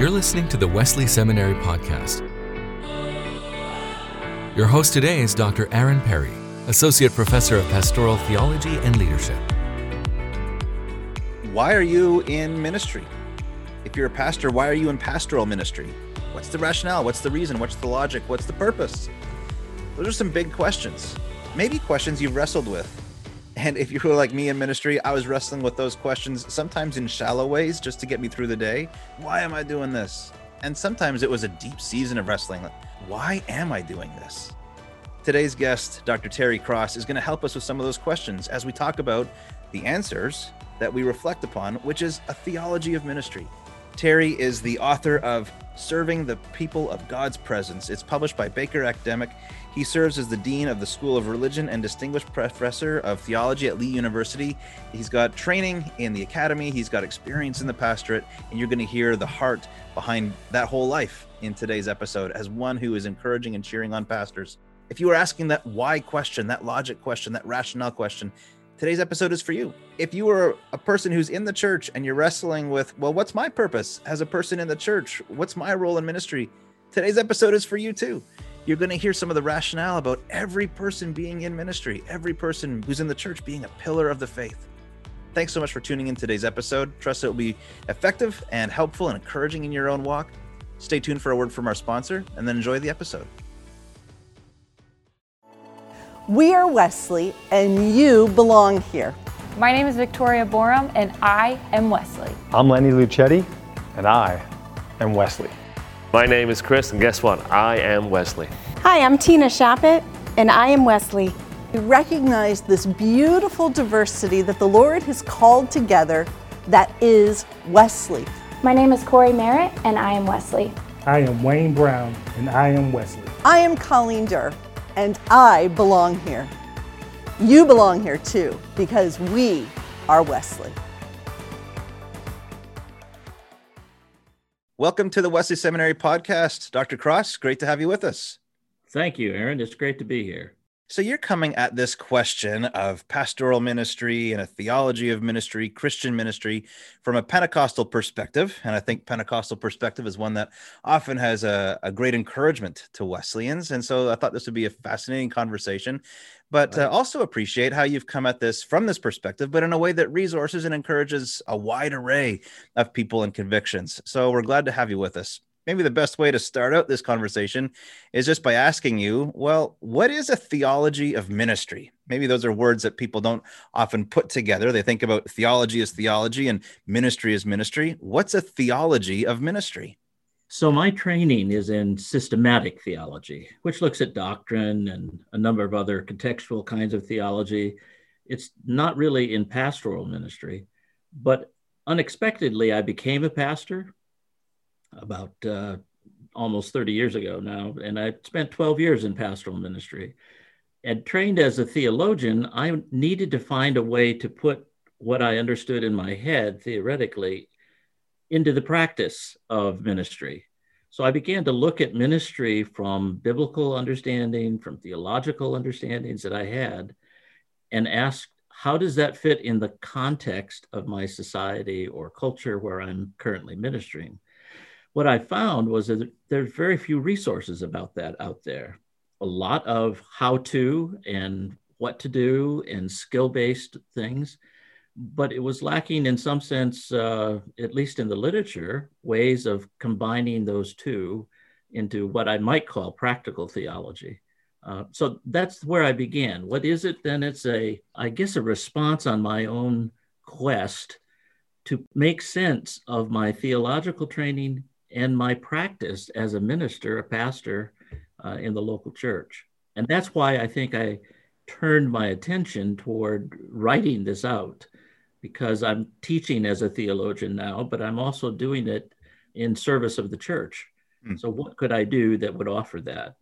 You're listening to the Wesley Seminary Podcast. Your host today is Dr. Aaron Perry, Associate Professor of Pastoral Theology and Leadership. Why are you in ministry? If you're a pastor, why are you in pastoral ministry? What's the rationale? What's the reason? What's the logic? What's the purpose? Those are some big questions. Maybe questions you've wrestled with. And if you were like me in ministry, I was wrestling with those questions, sometimes in shallow ways just to get me through the day. Why am I doing this? And sometimes it was a deep season of wrestling. Like, why am I doing this? Today's guest, Dr. Terry Cross, is going to help us with some of those questions as we talk about the answers that we reflect upon, which is a theology of ministry. Terry is the author of Serving the People of God's Presence. It's published by Baker Academic. He serves as the Dean of the School of Religion and Distinguished Professor of Theology at Lee University. He's got training in the academy, he's got experience in the pastorate, and you're going to hear the heart behind that whole life in today's episode as one who is encouraging and cheering on pastors. If you are asking that why question, that logic question, that rationale question, today's episode is for you. If you are a person who's in the church and you're wrestling with, well, what's my purpose as a person in the church? What's my role in ministry? Today's episode is for you too. You're going to hear some of the rationale about every person being in ministry, every person who's in the church being a pillar of the faith. Thanks so much for tuning in today's episode. Trust it will be effective and helpful and encouraging in your own walk. Stay tuned for a word from our sponsor and then enjoy the episode. We are Wesley, and you belong here. My name is Victoria Borum, and I am Wesley. I'm Lenny Luchetti, and I am Wesley. My name is Chris, and guess what? I am Wesley. Hi, I'm Tina Shappett, and I am Wesley. We recognize this beautiful diversity that the Lord has called together that is Wesley. My name is Corey Merritt, and I am Wesley. I am Wayne Brown, and I am Wesley. I am Colleen Derr, and I belong here. You belong here too, because we are Wesley. Welcome to the Wesley Seminary Podcast. Dr. Cross, great to have you with us. Thank you, Aaron. It's great to be here. So, you're coming at this question of pastoral ministry and a theology of ministry, Christian ministry, from a Pentecostal perspective. And I think Pentecostal perspective is one that often has a, a great encouragement to Wesleyans. And so, I thought this would be a fascinating conversation, but uh, also appreciate how you've come at this from this perspective, but in a way that resources and encourages a wide array of people and convictions. So, we're glad to have you with us maybe the best way to start out this conversation is just by asking you, well, what is a theology of ministry? Maybe those are words that people don't often put together. They think about theology as theology and ministry as ministry. What's a theology of ministry? So, my training is in systematic theology, which looks at doctrine and a number of other contextual kinds of theology. It's not really in pastoral ministry, but unexpectedly, I became a pastor about uh, almost 30 years ago now, and I spent 12 years in pastoral ministry. And trained as a theologian, I needed to find a way to put what I understood in my head theoretically into the practice of ministry. So I began to look at ministry from biblical understanding, from theological understandings that I had, and asked, how does that fit in the context of my society or culture where I'm currently ministering? What I found was that there's very few resources about that out there. A lot of how to and what to do and skill based things, but it was lacking in some sense, uh, at least in the literature, ways of combining those two into what I might call practical theology. Uh, so that's where I began. What is it then? It's a, I guess, a response on my own quest to make sense of my theological training and my practice as a minister, a pastor uh, in the local church. And that's why I think I turned my attention toward writing this out because I'm teaching as a theologian now, but I'm also doing it in service of the church. Mm. So, what could I do that would offer that?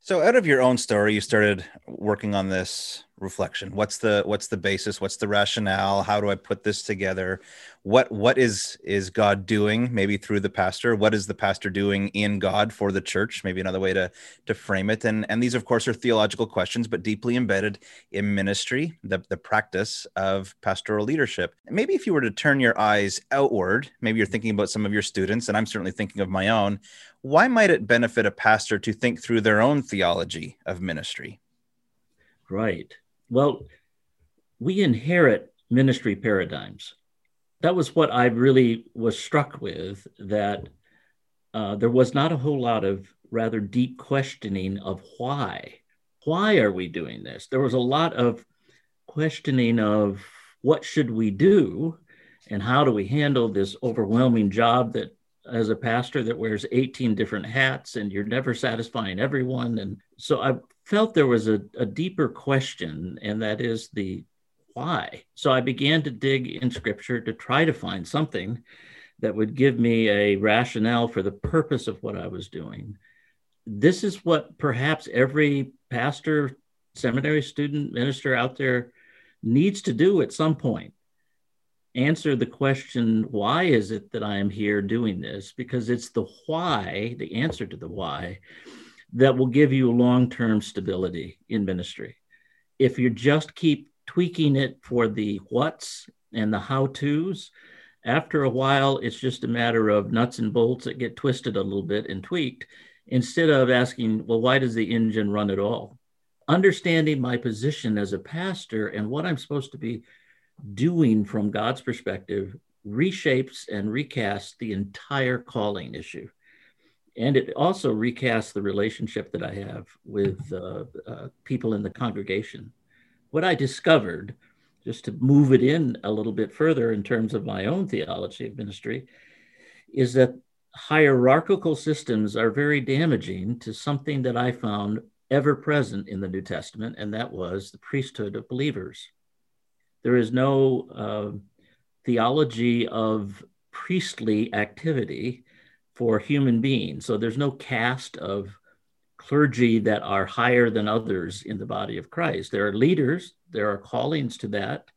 So, out of your own story, you started working on this reflection? What's the what's the basis? What's the rationale? How do i put this together? What what is is god doing maybe through the pastor? What is the pastor doing in god for the church? Maybe another way to to frame it. And and these of course are theological questions but deeply embedded in ministry the the practice of pastoral leadership. Maybe if you were to turn your eyes outward maybe you're thinking about some of your students and i'm certainly thinking of my own why might it benefit a pastor to think through their own theology of ministry? Right well, we inherit ministry paradigms. That was what I really was struck with that uh, there was not a whole lot of rather deep questioning of why. Why are we doing this? There was a lot of questioning of what should we do and how do we handle this overwhelming job that as a pastor that wears 18 different hats and you're never satisfying everyone and so i felt there was a, a deeper question, and that is the why. So I began to dig in scripture to try to find something that would give me a rationale for the purpose of what I was doing. This is what perhaps every pastor, seminary student, minister out there needs to do at some point. Answer the question, why is it that I am here doing this? Because it's the why, the answer to the why, that will give you long term stability in ministry. If you just keep tweaking it for the what's and the how to's, after a while, it's just a matter of nuts and bolts that get twisted a little bit and tweaked instead of asking, well, why does the engine run at all? Understanding my position as a pastor and what I'm supposed to be doing from God's perspective reshapes and recasts the entire calling issue and it also recasts the relationship that I have with uh, uh, people in the congregation. What I discovered, just to move it in a little bit further in terms of my own theology of ministry, is that hierarchical systems are very damaging to something that I found ever present in the New Testament, and that was the priesthood of believers. There is no uh, theology of priestly activity for human beings. So there's no caste of clergy that are higher than others in the body of Christ. There are leaders, there are callings to that.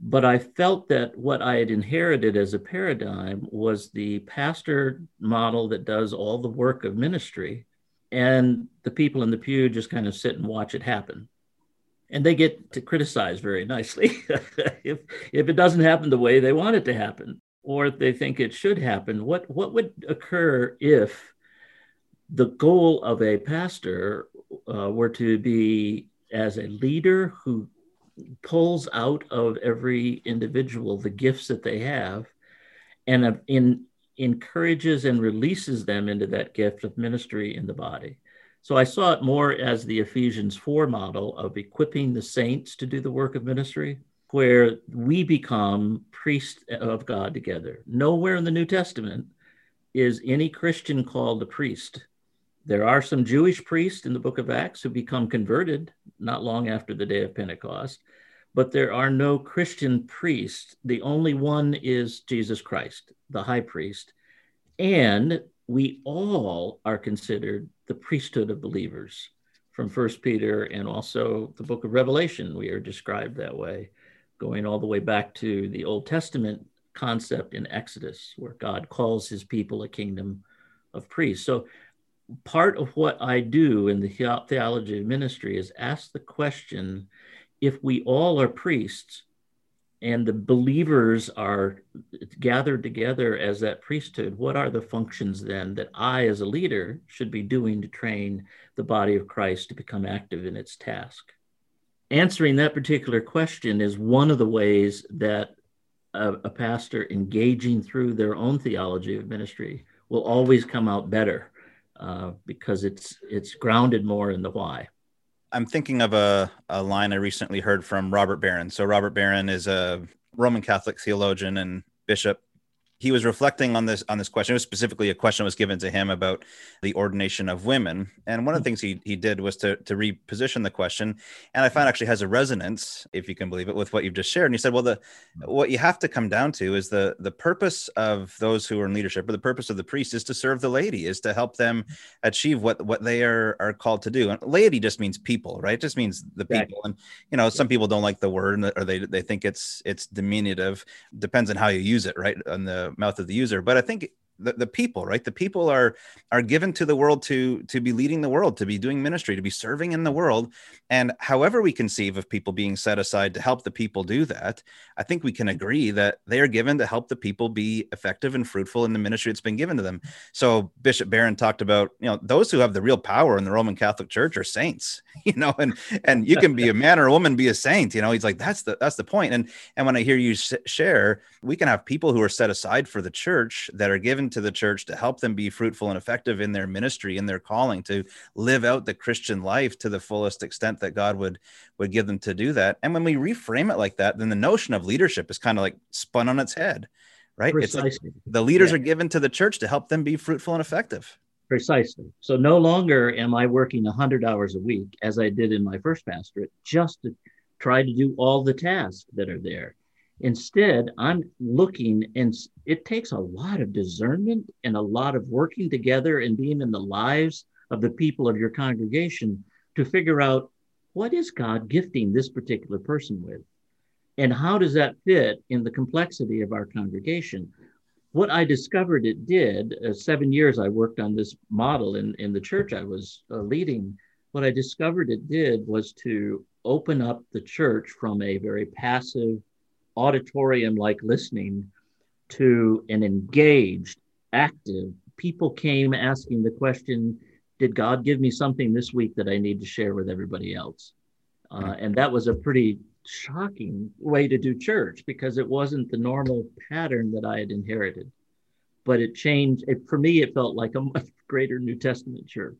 But I felt that what I had inherited as a paradigm was the pastor model that does all the work of ministry, and the people in the pew just kind of sit and watch it happen. And they get to criticize very nicely if, if it doesn't happen the way they want it to happen or they think it should happen, what, what would occur if the goal of a pastor uh, were to be as a leader who pulls out of every individual the gifts that they have and uh, in, encourages and releases them into that gift of ministry in the body. So I saw it more as the Ephesians 4 model of equipping the saints to do the work of ministry where we become priests of God together. Nowhere in the New Testament is any Christian called a priest. There are some Jewish priests in the book of Acts who become converted not long after the day of Pentecost, but there are no Christian priests. The only one is Jesus Christ, the high priest. And we all are considered the priesthood of believers from First Peter and also the book of Revelation. We are described that way going all the way back to the Old Testament concept in Exodus, where God calls his people a kingdom of priests. So, part of what I do in the theology of ministry is ask the question if we all are priests and the believers are gathered together as that priesthood, what are the functions then that I, as a leader, should be doing to train the body of Christ to become active in its task? Answering that particular question is one of the ways that a, a, pastor engaging through their own theology of ministry will always come out better uh, because it's it's grounded more in the why. I'm thinking of a, a line I recently heard from Robert Barron. So Robert Barron is a Roman Catholic theologian and bishop he was reflecting on this on this question. It was specifically a question was given to him about the ordination of women. And one of the mm-hmm. things he he did was to to reposition the question. And I found mm-hmm. actually has a resonance, if you can believe it, with what you've just shared. And he said, well, the mm-hmm. what you have to come down to is the the purpose of those who are in leadership, or the purpose of the priest is to serve the laity, is to help them achieve what what they are are called to do. And laity just means people, right? It just means the people. And you know, some people don't like the word or they they think it's it's diminutive. Depends on how you use it, right? On the mouth of the user. But I think the, the people right? The people are are given to the world to to be leading the world to be doing ministry to be serving in the world. And however we conceive of people being set aside to help the people do that i think we can agree that they are given to help the people be effective and fruitful in the ministry that's been given to them. So bishop barron talked about you know those who have the real power in the roman catholic church are saints you know and and you can be a man or a woman be a saint you know he's like that's the that's the point. And and when i hear you share we can have people who are set aside for the church that are given to the church to help them be fruitful and effective in their ministry in their calling to live out the christian life to the fullest extent that god would would give them to do that and when we reframe it like that then the notion of leadership is kind of like spun on its head right Precisely. it's like the leaders Yeah. are given to the church to help them be fruitful and effective Precisely. So no longer am I working 100 hours a week as I did in my first pastorate just to try to do all the tasks that are there. Instead, I'm looking, and it takes a lot of discernment and a lot of working together and being in the lives of the people of your congregation to figure out what is God gifting this particular person with? And how does that fit in the complexity of our congregation? what I discovered it did, uh, seven years I worked on this model in, in the church I was uh, leading. What I discovered it did was to open up the church from a very passive, auditorium like listening to an engaged, active. People came asking the question Did God give me something this week that I need to share with everybody else? Uh, and that was a pretty shocking way to do church because it wasn't the normal pattern that I had inherited. But it changed. It, for me, it felt like a much greater New Testament church.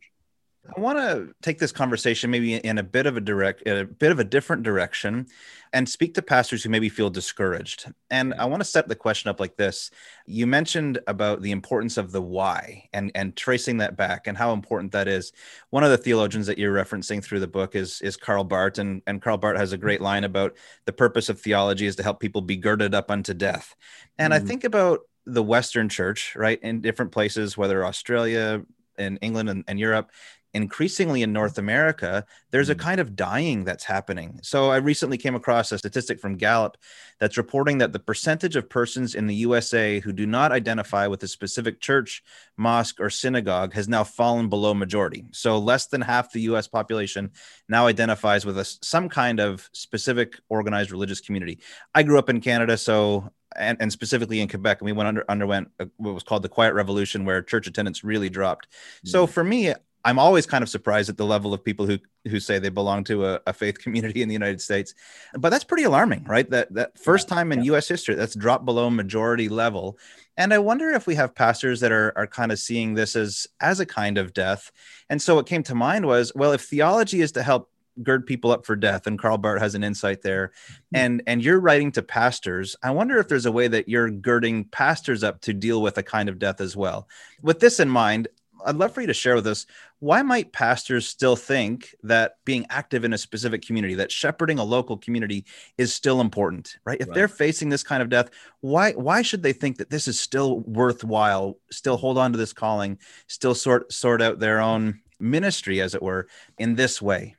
I want to take this conversation maybe in a bit of a direct, in a bit of a different direction, and speak to pastors who maybe feel discouraged. And I want to set the question up like this: You mentioned about the importance of the why and and tracing that back and how important that is. One of the theologians that you're referencing through the book is is Karl Barth, and and Karl Barth has a great line about the purpose of theology is to help people be girded up unto death. And I Mm. think about the Western church, right, in different places, whether Australia, in England, and, and Europe increasingly in North America, there's a hmm. kind of dying that's happening. So I recently came across a statistic from Gallup that's reporting that the percentage of persons in the USA who do not identify with a specific church, mosque, or synagogue has now fallen below majority. So less than half the US population now identifies with a, some kind of specific organized religious community. I grew up in Canada, so and, and specifically in Quebec, and we went under underwent a, what was called the Quiet Revolution, where church attendance really dropped. So hmm. for me, I'm always kind of surprised at the level of people who who say they belong to a, a faith community in the United States, but that's pretty alarming, right? That that first time in U.S. history that's dropped below majority level, and I wonder if we have pastors that are are kind of seeing this as as a kind of death. And so what came to mind was, well, if theology is to help gird people up for death and Karl Barth has an insight there hmm. and and you're writing to pastors i wonder if there's a way that you're girding pastors up to deal with a kind of death as well with this in mind i'd love for you to share with us why might pastors still think that being active in a specific community that shepherding a local community is still important right if Right. they're facing this kind of death why why should they think that this is still worthwhile still hold on to this calling still sort sort out their own ministry as it were in this way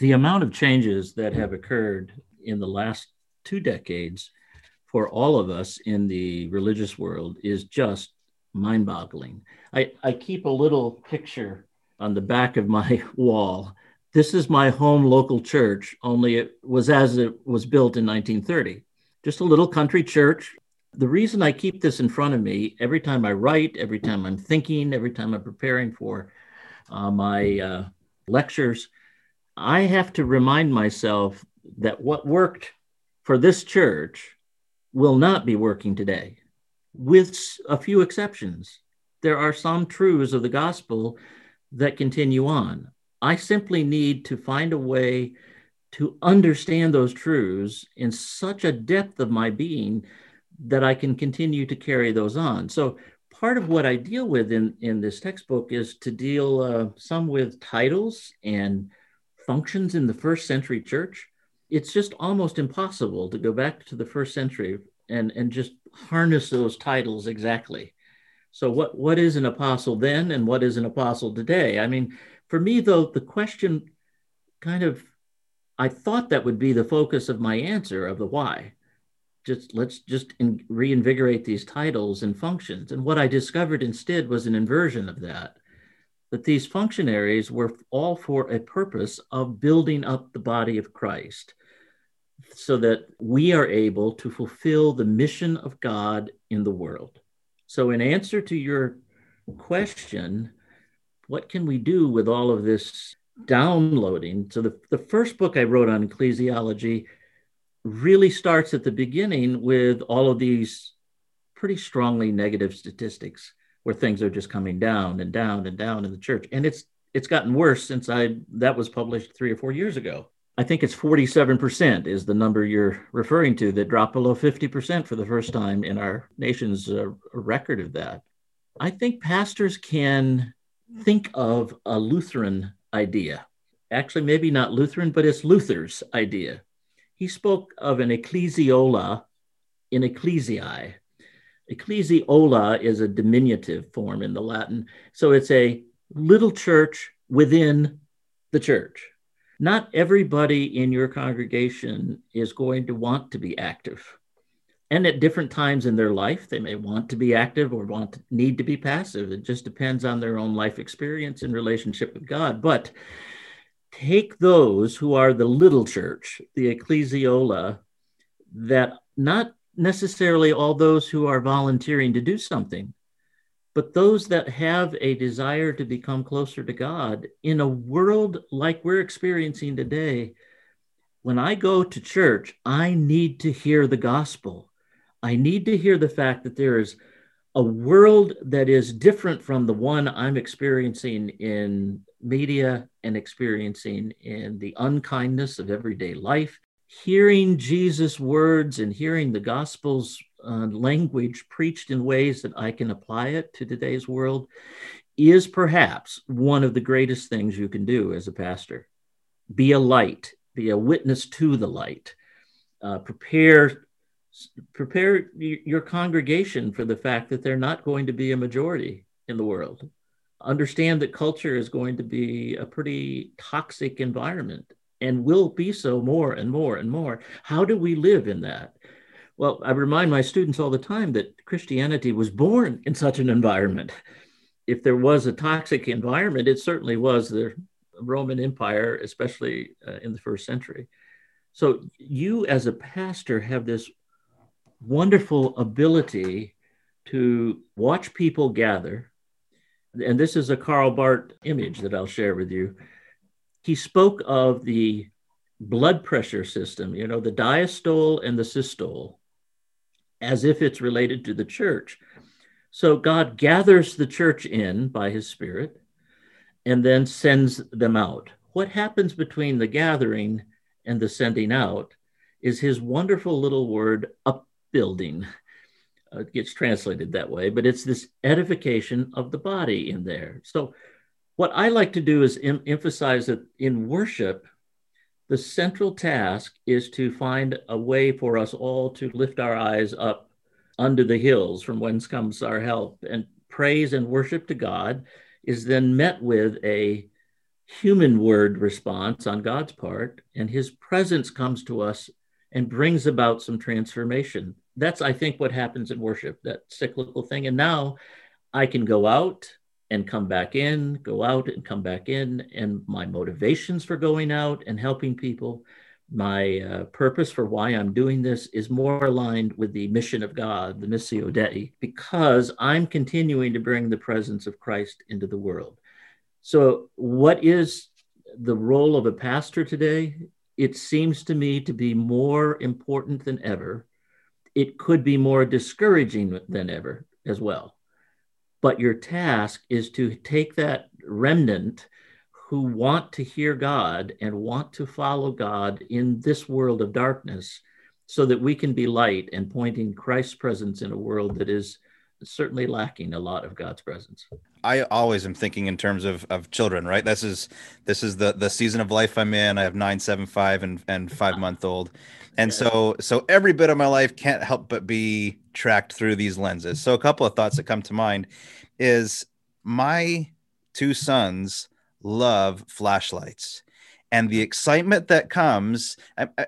The amount of changes that have occurred in the last two decades for all of us in the religious world is just mind boggling. I, I keep a little picture on the back of my wall. This is my home local church, only it was as it was built in 1930. Just a little country church. The reason I keep this in front of me every time I write, every time I'm thinking, every time I'm preparing for uh, my uh, lectures, I have to remind myself that what worked for this church will not be working today, with a few exceptions. There are some truths of the gospel that continue on. I simply need to find a way to understand those truths in such a depth of my being that I can continue to carry those on. So part of what I deal with in, in this textbook is to deal uh, some with titles and functions in the first century church. It's just almost impossible to go back to the first century and, and just harness those titles exactly. So what, what is an apostle then and what is an apostle today? I mean, for me though, the question kind of I thought that would be the focus of my answer of the why just let's just in, reinvigorate these titles and functions. And what I discovered instead was an inversion of that. That these functionaries were all for a purpose of building up the body of Christ so that we are able to fulfill the mission of God in the world. So, in answer to your question, what can we do with all of this downloading? So, the, the first book I wrote on ecclesiology really starts at the beginning with all of these pretty strongly negative statistics where things are just coming down and down and down in the church and it's it's gotten worse since i that was published 3 or 4 years ago i think it's 47% is the number you're referring to that dropped below 50% for the first time in our nation's uh, record of that i think pastors can think of a lutheran idea actually maybe not lutheran but it's luther's idea he spoke of an ecclesiola in ecclesiae. Ecclesiola is a diminutive form in the Latin. So it's a little church within the church. Not everybody in your congregation is going to want to be active. And at different times in their life, they may want to be active or want to need to be passive. It just depends on their own life experience and relationship with God. But take those who are the little church, the ecclesiola, that not necessarily all those who are volunteering to do something, but those that have a desire to become closer to God in a world like we're experiencing today. When I go to church, I need to hear the gospel. I need to hear the fact that there is a world that is different from the one I'm experiencing in media and experiencing in the unkindness of everyday life, hearing Jesus' words and hearing the gospel's uh, language preached in ways that I can apply it to today's world is perhaps one of the greatest things you can do as a pastor. Be a light, be a witness to the light. Uh, prepare prepare your congregation for the fact that they're not going to be a majority in the world understand that culture is going to be a pretty toxic environment and will be so more and more and more. How do we live in that? Well, I remind my students all the time that Christianity was born in such an environment. If there was a toxic environment, it certainly was the Roman Empire, especially uh, in the first century. So, you as a pastor have this wonderful ability to watch people gather and this is a Karl Barth image that I'll share with you. He spoke of the blood pressure system, you know, the diastole and the systole, as if it's related to the church. So God gathers the church in by his spirit and then sends them out. What happens between the gathering and the sending out is his wonderful little word upbuilding uh, it gets translated that way, but it's this edification of the body in there. So, what I like to do is em- emphasize that in worship, the central task is to find a way for us all to lift our eyes up under the hills from whence comes our help. And praise and worship to God is then met with a human word response on God's part, and his presence comes to us and brings about some transformation that's I think what happens in worship, that cyclical thing. And now I can go out and come back in, go out and come back in, and my motivations for going out and helping people, my uh, purpose for why I'm doing this is more aligned with the mission of God, the Missio Dei, because I'm continuing to bring the presence of Christ into the world. So, what is the role of a pastor today? It seems to me to be more important than ever it could be more discouraging than ever as well. But your task is to take that remnant who want to hear God and want to follow God in this world of darkness so that we can be light and pointing Christ's presence in a world that is certainly lacking a lot of God's presence. I always am thinking in terms of, of children, right? This is this is the the season of life I'm in. I have nine, seven, five, and and five month old, and so so every bit of my life can't help but be tracked through these lenses. So a couple of thoughts that come to mind is my two sons love flashlights, and the excitement that comes.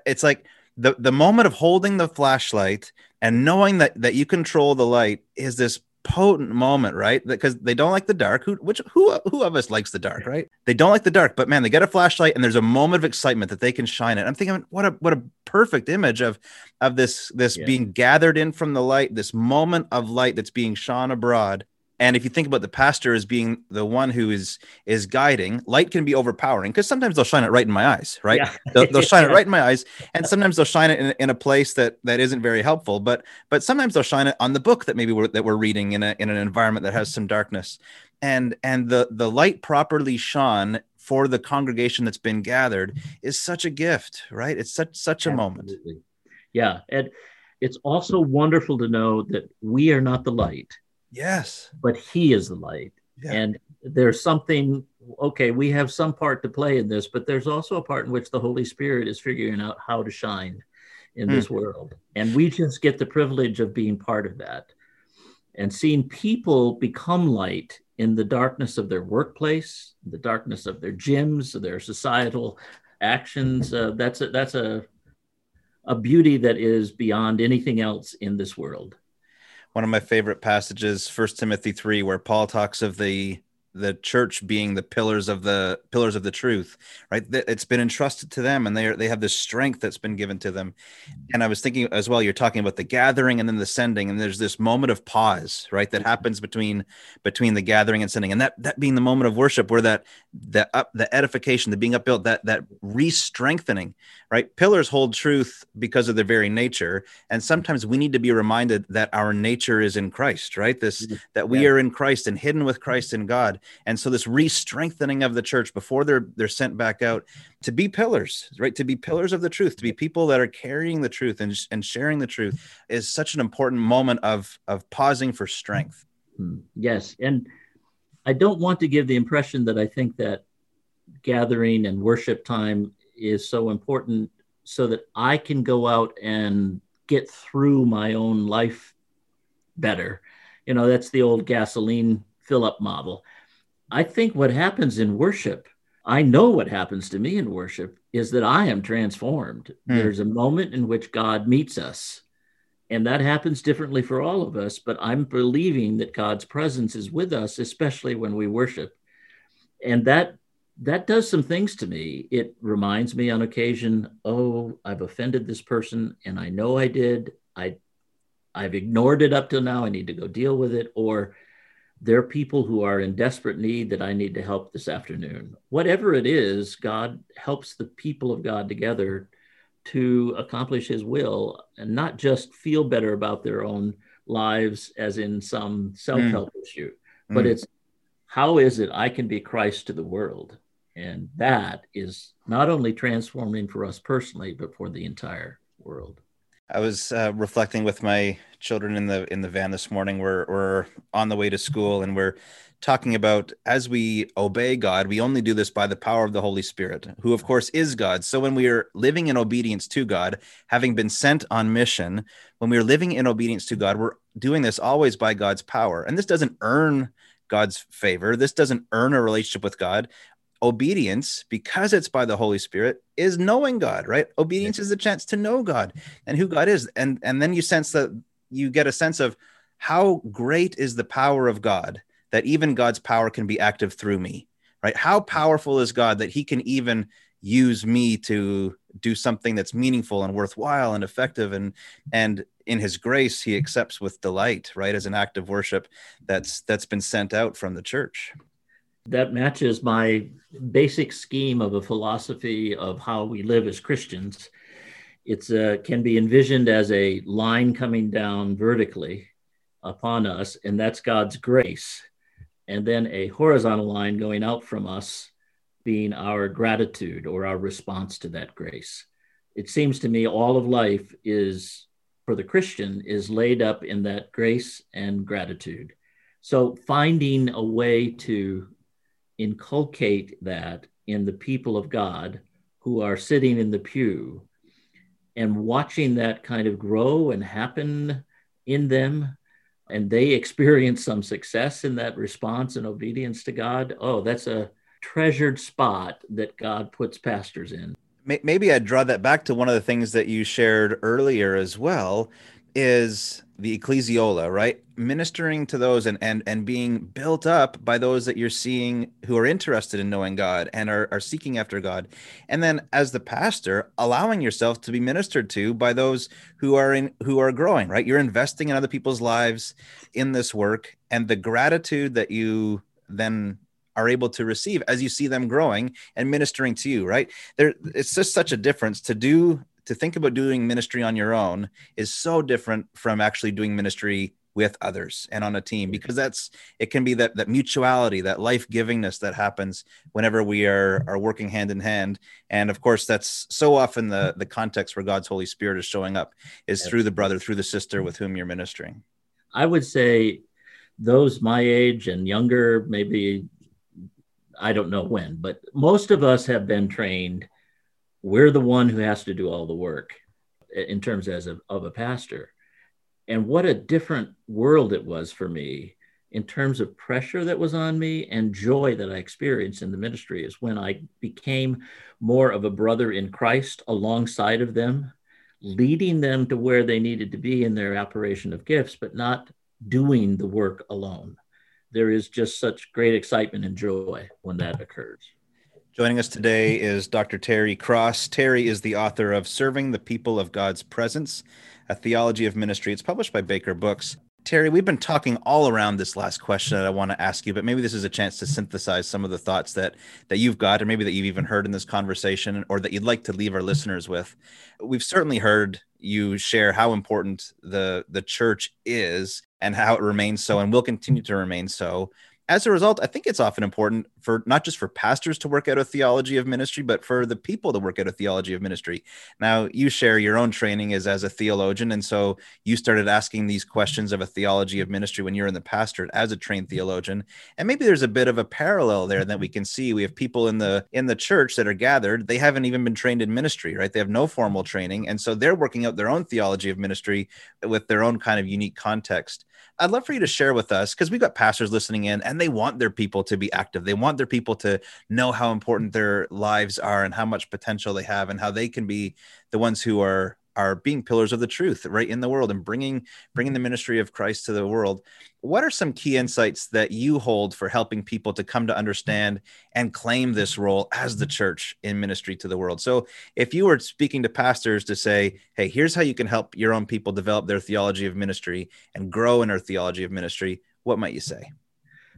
It's like the the moment of holding the flashlight and knowing that that you control the light is this potent moment, right? Because they don't like the dark. Who which who who of us likes the dark, right? They don't like the dark, but man, they get a flashlight and there's a moment of excitement that they can shine it. I'm thinking, what a what a perfect image of of this this yeah. being gathered in from the light, this moment of light that's being shone abroad and if you think about the pastor as being the one who is is guiding light can be overpowering because sometimes they'll shine it right in my eyes right? Yeah. they'll, they'll, shine it right in my eyes and sometimes they'll shine it in, in, a place that that isn't very helpful but but sometimes they'll shine it on the book that maybe we're, that we're reading in a in an environment that has some darkness. And and the the light properly shone for the congregation that's been gathered is such a gift right? It's such such a Absolutely. moment yeah and it's also wonderful to know that we are not the light Yes. But he is the light. Yeah. And there's something, okay, we have some part to play in this, but there's also a part in which the Holy Spirit is figuring out how to shine in hmm. this world. And we just get the privilege of being part of that and seeing people become light in the darkness of their workplace, the darkness of their gyms, their societal actions. Uh, that's a, that's a, a beauty that is beyond anything else in this world one of my favorite passages, First Timothy three, where Paul talks of the the church being the pillars of the pillars of the truth right? It's been entrusted to them and they are, they have this strength that's been given to them. And i was thinking as well you're talking about the gathering and then the sending and there's this moment of pause right that happens between between the gathering and sending. And that that being the moment of worship where that the up the edification the being upbuilt that that re-strengthening right? Pillars hold truth because of their very nature. And sometimes we need to be reminded that our nature is in christ right? This mm-hmm. that we yeah. are in christ and hidden with christ in god and so this re-strengthening of the church before they're they're sent back out to be pillars right? To be pillars of the truth to be people that are carrying the truth and, and sharing the truth is such an important moment of of pausing for strength. Hmm. yes. And i don't want to give the impression that i think that gathering and worship time is so important so that i can go out and get through my own life better. You know that's the old gasoline fill up model I think what happens in worship, I know what happens to me in worship is that I am transformed. Mm. There's a moment in which God meets us. And that happens differently for all of us, but I'm believing that God's presence is with us, especially when we worship. And that that does some things to me. It reminds me on occasion, oh, I've offended this person and I know I did. I I've ignored it up till now. I need to go deal with it. Or there are people who are in desperate need that I need to help this afternoon. Whatever it is, God helps the people of God together to accomplish his will and not just feel better about their own lives as in some self-help mm. issue, but mm. it's how is it I can be Christ to the world? And that is not only transforming for us personally, but for the entire world. I was uh, reflecting with my children in the in the van this morning. We're we're on the way to school, and we're talking about as we obey God, we only do this by the power of the Holy Spirit, who of course is God. So when we are living in obedience to God, having been sent on mission, when we are living in obedience to God, we're doing this always by God's power. And this doesn't earn God's favor. This doesn't earn a relationship with God obedience because it's by the holy spirit is knowing god right? Obedience is a chance to know god and who god is. And and then you sense that you get a sense of how great is the power of god that even god's power can be active through me right? How powerful is god that he can even use me to do something that's meaningful and worthwhile and effective? And and in his grace he accepts with delight right? As an act of worship that's that's been sent out from the church that matches my basic scheme of a philosophy of how we live as Christians. It uh, can be envisioned as a line coming down vertically upon us, and that's God's grace. And then a horizontal line going out from us being our gratitude or our response to that grace. it seems to me all of life is for the Christian is laid up in that grace and gratitude. So finding a way to inculcate that in the people of God who are sitting in the pew and watching that kind of grow and happen in them and they experience some success in that response and obedience to God, oh, that's a treasured spot that God puts pastors in. Maybe I'd draw that back to one of the things that you shared earlier as well is the ecclesiola, right? Ministering to those and and and being built up by those that you're seeing who are interested in knowing God and are, are seeking after God. And then as the pastor, allowing yourself to be ministered to by those who are in who are growing, right? You're investing in other people's lives in this work and the gratitude that you then are able to receive as you see them growing and ministering to you right there it's just such a difference to do to think about doing ministry on your own is so different from actually doing ministry with others and on a team because that's it can be that that mutuality that life givingness that happens whenever we are are working hand in hand. And of course that's so often the the context where god's holy spirit is showing up is through the brother through the sister with whom you're ministering. I would say those my age and younger maybe i don't know when but most of us have been trained we're the one who has to do all the work in terms as a, of a pastor. And what a different world it was for me in terms of pressure that was on me and joy that i experienced in the ministry is when i became more of a brother in christ alongside of them leading them to where they needed to be in their operation of gifts but not doing the work alone. There is just such great excitement and joy when that occurs Joining us today is Dr. Terry Cross. Terry is the author of Serving the People of God's Presence, a theology of ministry. It's published by Baker Books. Terry, we've been talking all around this last question that I want to ask you, but maybe this is a chance to synthesize some of the thoughts that that you've got, or maybe that you've even heard in this conversation, or that you'd like to leave our listeners with. We've certainly heard you share how important the the church is and how it remains so, and will continue to remain so as a result, I think it's often important for not just for pastors to work out a theology of ministry, but for the people to work out a theology of ministry. Now, you share your own training as as a theologian, and so you started asking these questions of a theology of ministry when you're in the pastorate as a trained theologian. And maybe there's a bit of a parallel there that we can see. We have people in the in the church that are gathered; they haven't even been trained in ministry, right? They have no formal training, and so they're working out their own theology of ministry with their own kind of unique context. I'd love for you to share with us because we've got pastors listening in and they want their people to be active. They want their people to know how important their lives are and how much potential they have and how they can be the ones who are are being pillars of the truth right in the world and bringing bringing mm-hmm. the ministry of Christ to the world. What are some key insights that you hold for helping people to come to understand and claim this role as the mm-hmm. church in ministry to the world? So, if you were speaking to pastors to say, "Hey, here's how you can help your own people develop their theology of ministry and grow in their theology of ministry," what might you say?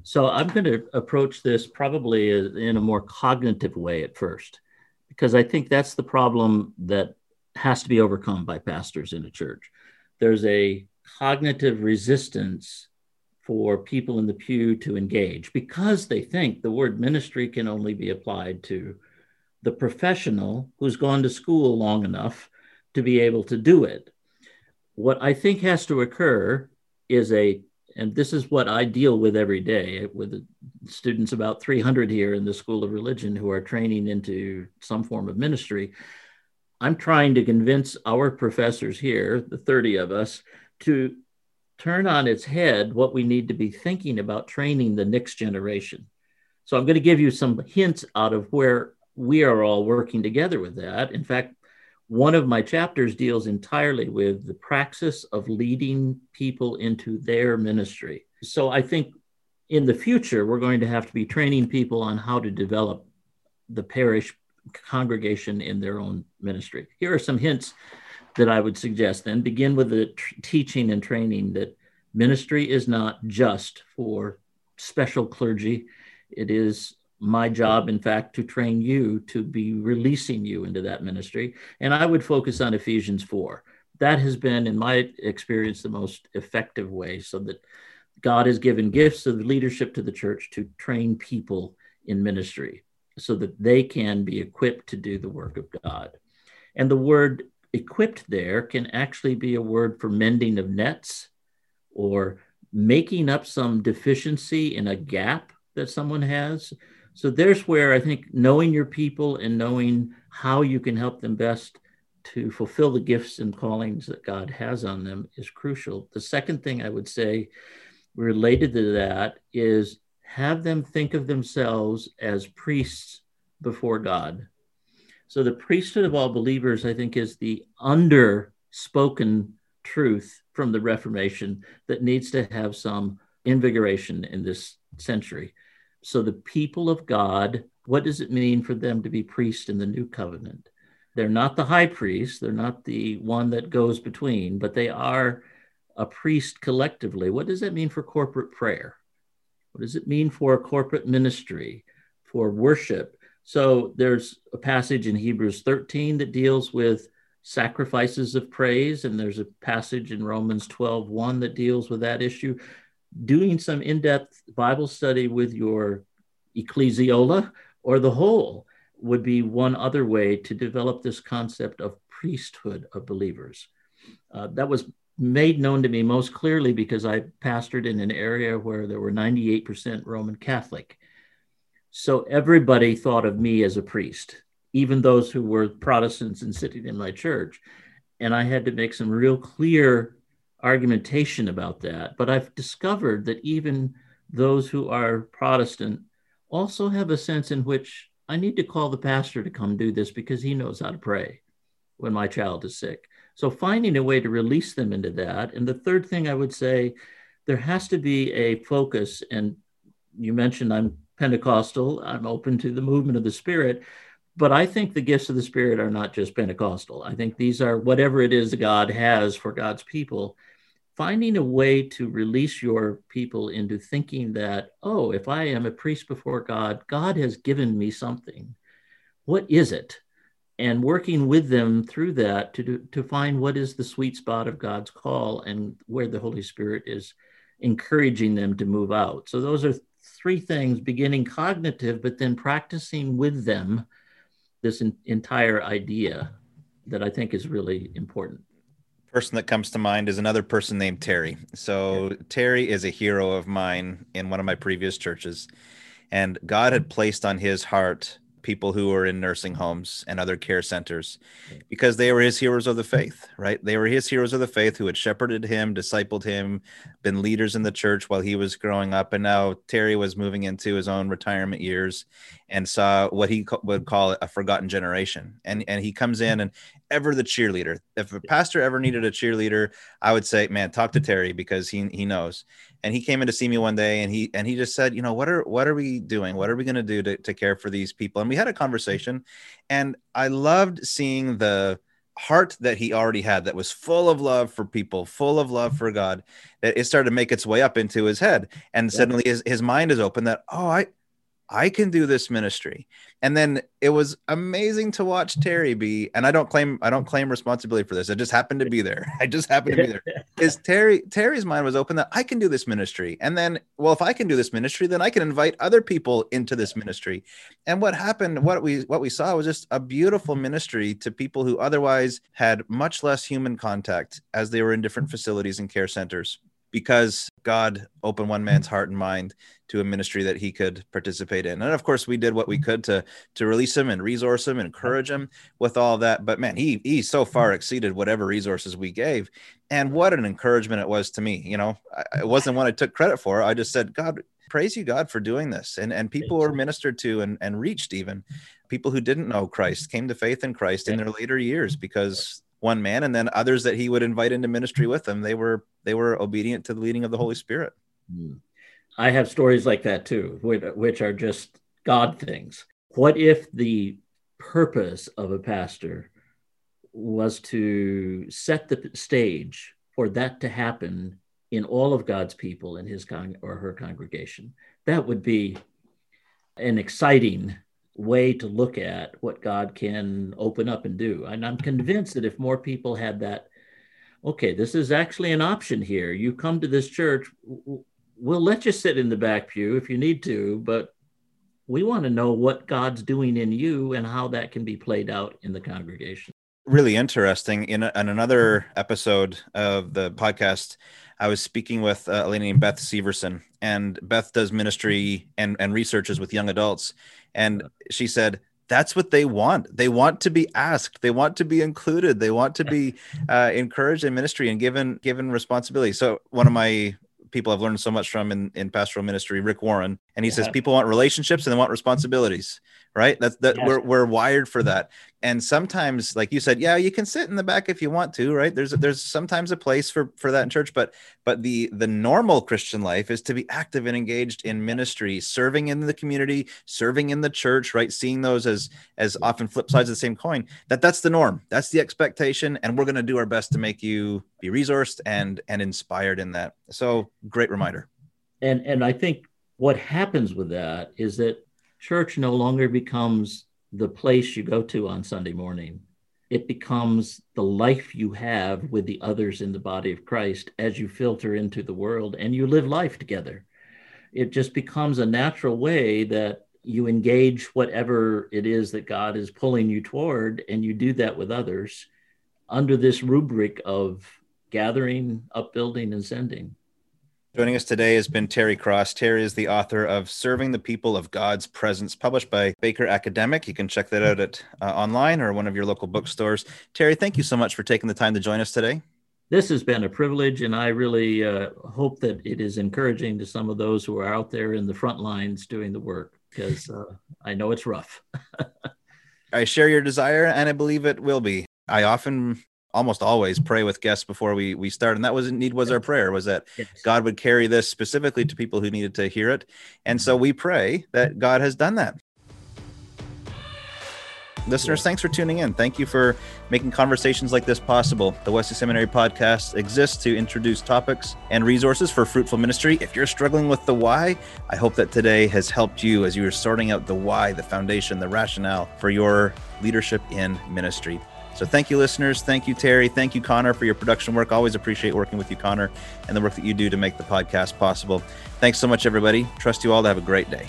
So, I'm going to approach this probably uh, in a more cognitive way at first because I think that's the problem that has to be overcome by pastors in a church. There's a cognitive resistance for people in the pew to engage because they think the word ministry can only be applied to the professional who's gone to school long enough to be able to do it. What I think has to occur is a, and this is what I deal with every day with students, about 300 here in the School of Religion who are training into some form of ministry I'm trying to convince our professors here, the 30 of us, to turn on its head what we need to be thinking about training the next generation. So I'm going to give you some hints out of where we are all working together with that. In fact, one of my chapters deals entirely with the praxis of leading people into their ministry. So I think in the future, we're going to have to be training people on how to develop the parish congregation in their own ministry. Here are some hints that I would suggest then. Begin with the teaching and training that ministry is not just for special clergy. It is my job, in fact, to train you to be releasing you into that ministry. And I would focus on Ephesians 4. That has been, in my experience, the most effective way so that God has given gifts of leadership to the church to train people in ministry so that they can be equipped to do the work of God. And the word equipped there can actually be a word for mending of nets or making up some deficiency in a gap that someone has. So there's where I think knowing your people and knowing how you can help them best to fulfill the gifts and callings that God has on them is crucial. The second thing I would say related to that is have them think of themselves as priests before God. So the priesthood of all believers, I think, is the underspoken truth from the Reformation that needs to have some invigoration in this century. So the people of God, what does it mean for them to be priests in the new covenant? They're not the high priest, they're not the one that goes between, but they are a priest collectively. What does that mean for corporate prayer? What does it mean for corporate ministry, for worship? So there's a passage in Hebrews 13 that deals with sacrifices of praise, and there's a passage in Romans 12 1 that deals with that issue. Doing some in depth Bible study with your ecclesiola or the whole would be one other way to develop this concept of priesthood of believers. Uh, that was made known to me most clearly because I pastored in an area where there were 98% Roman Catholic. So everybody thought of me as a priest, even those who were Protestants and sitting in my church. And I had to make some real clear argumentation about that. But I've discovered that even those who are Protestant also have a sense in which I need to call the pastor to come do this because he knows how to pray when my child is sick. So finding a way to release them into that. And the third thing I would say, there has to be a focus. And you mentioned I'm Pentecostal, I'm open to the movement of the Spirit. But I think the gifts of the Spirit are not just Pentecostal. I think these are whatever it is God has for God's people finding a way to release your people into thinking that, oh, if I am a priest before God, God has given me something. What is it? And working with them through that to, do, to find what is the sweet spot of God's call and where the Holy Spirit is encouraging them to move out. So, those are three things beginning cognitive, but then practicing with them this in, entire idea that I think is really important person that comes to mind is another person named Terry. So Terry is a hero of mine in one of my previous churches, and God had placed on his heart people who were in nursing homes and other care centers because they were his heroes of the faith, right? They were his heroes of the faith who had shepherded him, discipled him, been leaders in the church while he was growing up. And now Terry was moving into his own retirement years and saw what he would call a forgotten generation. And, and he comes in and ever the cheerleader. If a pastor ever needed a cheerleader, I would say, man, talk to Terry because he, he knows and he came in to see me one day and he and he just said you know what are what are we doing what are we going to do to care for these people and we had a conversation and i loved seeing the heart that he already had that was full of love for people full of love for god that it started to make its way up into his head and yeah. suddenly his, his mind is open that oh i I can do this ministry. And then it was amazing to watch Terry be, and I don't claim I don't claim responsibility for this. I just happened to be there. I just happened to be there. Is Terry Terry's mind was open that I can do this ministry. And then, well, if I can do this ministry, then I can invite other people into this ministry. And what happened, what we what we saw was just a beautiful ministry to people who otherwise had much less human contact as they were in different facilities and care centers because God opened one man's heart and mind to a ministry that he could participate in. And of course, we did what we could to to release him and resource him and encourage him with all that. But man, he he so far exceeded whatever resources we gave. And what an encouragement it was to me. You know, I, it wasn't one I took credit for. I just said, God, praise you, God, for doing this. And and people were ministered to and, and reached even people who didn't know Christ came to faith in Christ in their later years because one man and then others that he would invite into ministry with him. They were they were obedient to the leading of the holy spirit. Hmm. i have stories like that too which are just god things. What if the purpose of a pastor was to set the stage for that to happen in all of god's people in his con- or her congregation? That would be an exciting way to look at what God can open up and do. And I'm convinced that if more people had that, okay, this is actually an option here. You come to this church, we'll let you sit in the back pew if you need to, but we want to know what God's doing in you and how that can be played out in the congregation. Really interesting. In, a, in another episode of the podcast, I was speaking with uh, a lady named Beth Severson, and Beth does ministry and, and researches with young adults. And she said, that's what they want. They want to be asked. They want to be included. They want to be uh, encouraged in ministry and given given responsibility. So one of my people I've learned so much from in, in pastoral ministry, Rick Warren, and he yeah. says people want relationships and they want responsibilities right? That's that yes. we're, we're wired for that. And sometimes like you said yeah you can sit in the back if you want to right? There's there's sometimes a place for for that in church but but the the normal christian life is to be active and engaged in ministry serving in the community serving in the church right? Seeing those as as often flip sides of the same coin. That that's the norm. That's the expectation and we're going to do our best to make you be resourced and and inspired in that. So great reminder. And and i think what happens with that is that church no longer becomes the place you go to on Sunday morning. It becomes the life you have with the others in the body of Christ as you filter into the world and you live life together. It just becomes a natural way that you engage whatever it is that God is pulling you toward, and you do that with others under this rubric of gathering, upbuilding, and sending. Joining us today has been Terry Cross. Terry is the author of Serving the People of God's Presence, published by Baker Academic. You can check that out at uh, online or one of your local bookstores. Terry, thank you so much for taking the time to join us today. This has been a privilege, and I really uh, hope that it is encouraging to some of those who are out there in the front lines doing the work, because uh, I know it's rough. I share your desire, and I believe it will be. I often almost always pray with guests before we we start. And that was indeed was our prayer was that yes. god would carry this specifically to people who needed to hear it. And so we pray that god has done that. Listeners thanks for tuning in. Thank you for making conversations like this possible. The wesley seminary podcast exists to introduce topics and resources for fruitful ministry. If you're struggling with the why i hope that today has helped you as you are sorting out the why the foundation the rationale for your leadership in ministry so thank you, listeners. Thank you, Terry. Thank you, Connor, for your production work. Always appreciate working with you, Connor, and the work that you do to make the podcast possible. Thanks so much, everybody. Trust you all to have a great day.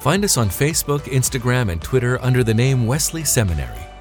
Find us on Facebook, Instagram, and Twitter under the name Wesley Seminary.